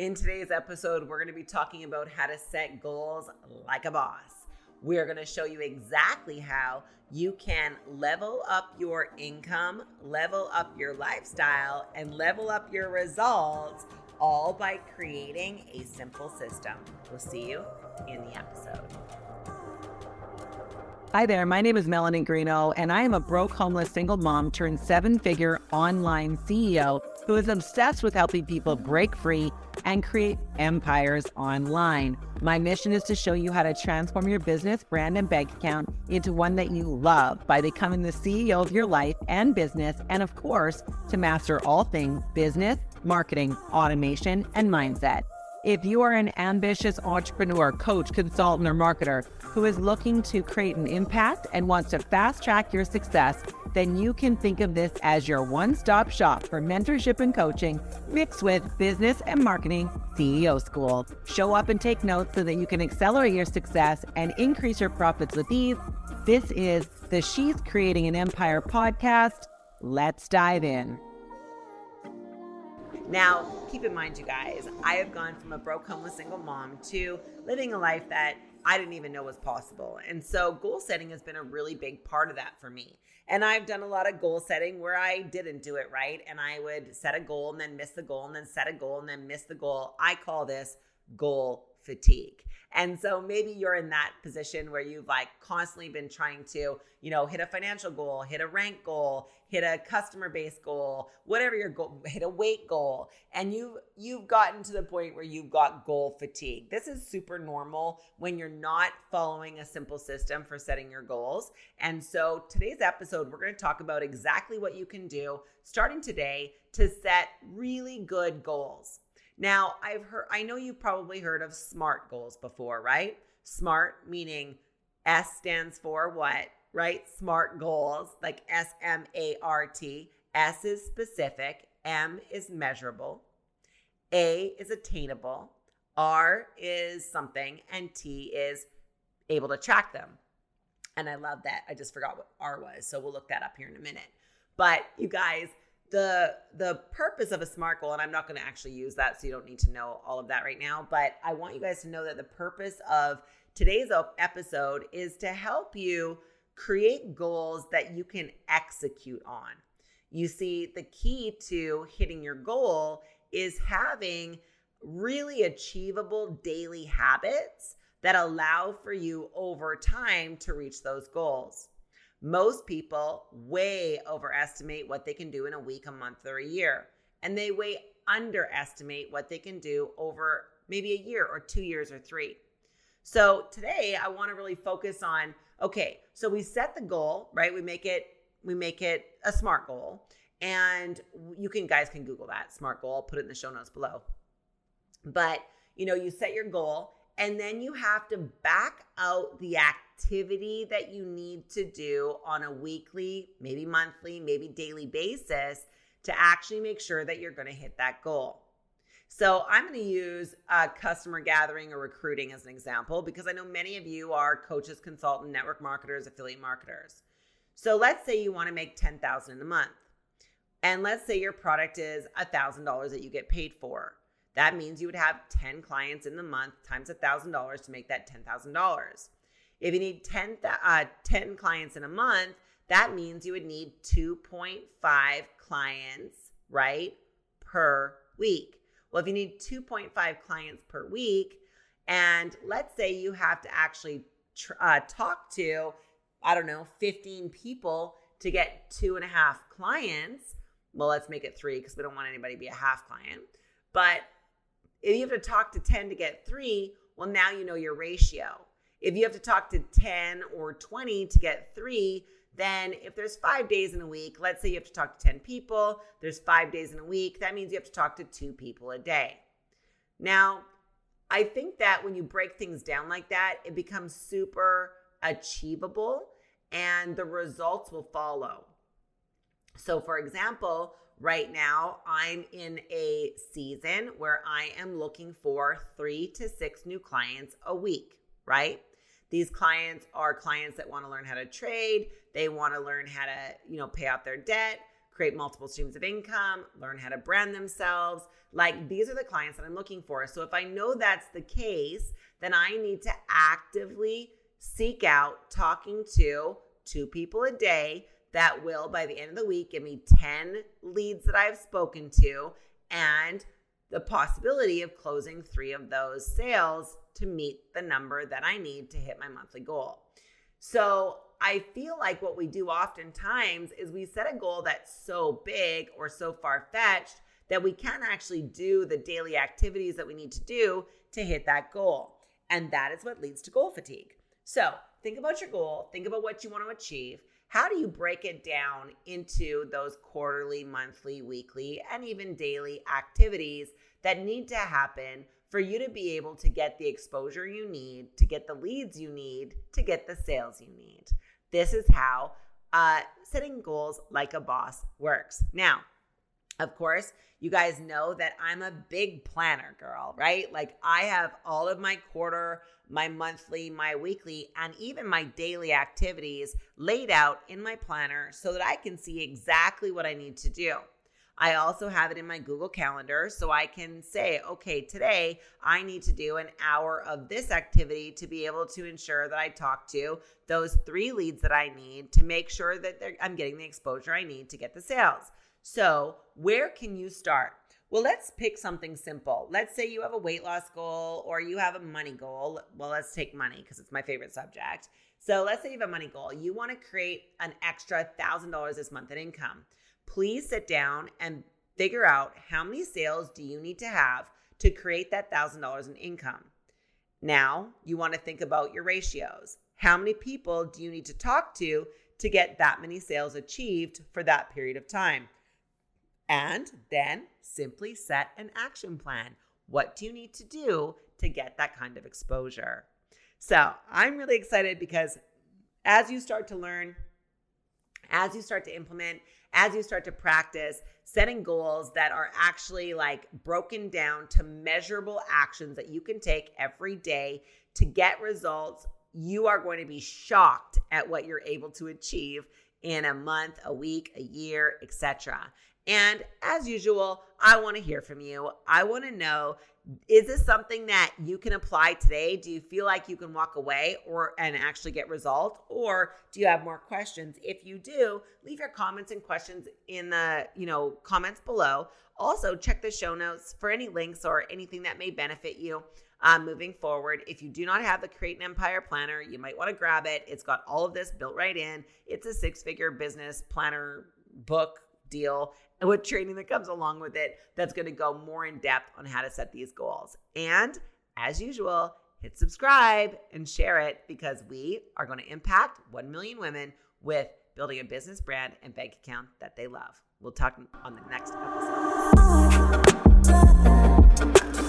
In today's episode, we're going to be talking about how to set goals like a boss. We're going to show you exactly how you can level up your income, level up your lifestyle, and level up your results all by creating a simple system. We'll see you in the episode. Hi there, my name is Melanie Greenough, and I am a broke homeless single mom turned seven figure online CEO who is obsessed with helping people break free and create empires online. My mission is to show you how to transform your business, brand, and bank account into one that you love by becoming the CEO of your life and business, and of course, to master all things business, marketing, automation, and mindset. If you are an ambitious entrepreneur, coach, consultant, or marketer who is looking to create an impact and wants to fast track your success, then you can think of this as your one stop shop for mentorship and coaching mixed with business and marketing CEO school. Show up and take notes so that you can accelerate your success and increase your profits with ease. This is the She's Creating an Empire podcast. Let's dive in. Now, keep in mind, you guys, I have gone from a broke, homeless single mom to living a life that I didn't even know was possible. And so, goal setting has been a really big part of that for me. And I've done a lot of goal setting where I didn't do it right. And I would set a goal and then miss the goal and then set a goal and then miss the goal. I call this goal fatigue. And so maybe you're in that position where you've like constantly been trying to, you know, hit a financial goal, hit a rank goal, hit a customer base goal, whatever your goal, hit a weight goal, and you've you've gotten to the point where you've got goal fatigue. This is super normal when you're not following a simple system for setting your goals. And so today's episode, we're going to talk about exactly what you can do starting today to set really good goals. Now, I've heard I know you've probably heard of SMART goals before, right? SMART meaning S stands for what? Right? SMART goals, like S M A R T. S is specific, M is measurable, A is attainable, R is something, and T is able to track them. And I love that. I just forgot what R was. So we'll look that up here in a minute. But you guys, the the purpose of a smart goal and i'm not going to actually use that so you don't need to know all of that right now but i want you guys to know that the purpose of today's episode is to help you create goals that you can execute on. You see the key to hitting your goal is having really achievable daily habits that allow for you over time to reach those goals most people way overestimate what they can do in a week, a month, or a year. And they way underestimate what they can do over maybe a year or two years or three. So today I want to really focus on okay, so we set the goal, right? We make it we make it a smart goal. And you can guys can Google that smart goal. I'll put it in the show notes below. But you know, you set your goal and then you have to back out the activity that you need to do on a weekly, maybe monthly, maybe daily basis to actually make sure that you're going to hit that goal. So, I'm going to use uh, customer gathering or recruiting as an example because I know many of you are coaches, consultant, network marketers, affiliate marketers. So, let's say you want to make 10,000 in a month. And let's say your product is $1,000 that you get paid for. That means you would have 10 clients in the month times $1,000 to make that $10,000. If you need 10, uh, 10 clients in a month, that means you would need 2.5 clients, right, per week. Well, if you need 2.5 clients per week, and let's say you have to actually tr- uh, talk to, I don't know, 15 people to get two and a half clients. Well, let's make it three because we don't want anybody to be a half client. But if you have to talk to 10 to get three, well, now you know your ratio. If you have to talk to 10 or 20 to get three, then if there's five days in a week, let's say you have to talk to 10 people, there's five days in a week, that means you have to talk to two people a day. Now, I think that when you break things down like that, it becomes super achievable and the results will follow. So, for example, Right now, I'm in a season where I am looking for three to six new clients a week, right? These clients are clients that want to learn how to trade. They want to learn how to, you know, pay off their debt. create multiple streams of income, learn how to brand themselves. Like these are the clients that I'm looking for. So if I know that's the case, then I need to actively seek out talking to two people a day that will, by the end of the week, give me 10 leads that I've spoken to and the possibility of closing three of those sales to meet the number that I need to hit my monthly goal. So I feel like what we do oftentimes is we set a goal that's so big or so far fetched that we can't actually do the daily activities that we need to do to hit that goal. And that is what leads to goal fatigue. So think about your goal, think about what you want to achieve. How do you break it down into those quarterly, monthly, weekly, and even daily activities that need to happen for you to be able to get the exposure you need, to get the leads you need, to get the sales you need? This is how uh, setting goals like a boss works. Now, of course, you guys know that I'm a big planner girl, right? Like I have all of my quarter, my monthly, my weekly, and even my daily activities laid out in my planner so that I can see exactly what I need to do. I also have it in my Google Calendar so I can say, okay, today I need to do an hour of this activity to be able to ensure that I talk to those three leads that I need to make sure that I'm getting the exposure I need to get the sales. So, where can you start? Well, let's pick something simple. Let's say you have a weight loss goal or you have a money goal. Well, let's take money because it's my favorite subject. So, let's say you have a money goal. You want to create an extra $1,000 this month in income please sit down and figure out how many sales do you need to have to create that $1000 in income. Now, you want to think about your ratios. How many people do you need to talk to to get that many sales achieved for that period of time? And then simply set an action plan. What do you need to do to get that kind of exposure? So, I'm really excited because as you start to learn, as you start to implement, as you start to practice setting goals that are actually like broken down to measurable actions that you can take every day to get results, you are going to be shocked at what you're able to achieve in a month, a week, a year, etc. And as usual, I want to hear from you. I want to know is this something that you can apply today? Do you feel like you can walk away or and actually get results or do you have more questions? If you do, leave your comments and questions in the, you know, comments below. Also, check the show notes for any links or anything that may benefit you. Um, moving forward. If you do not have the Create an Empire Planner, you might want to grab it. It's got all of this built right in. It's a six figure business planner book deal and with training that comes along with it that's going to go more in depth on how to set these goals. And as usual, hit subscribe and share it because we are going to impact 1 million women with building a business brand and bank account that they love. We'll talk on the next episode.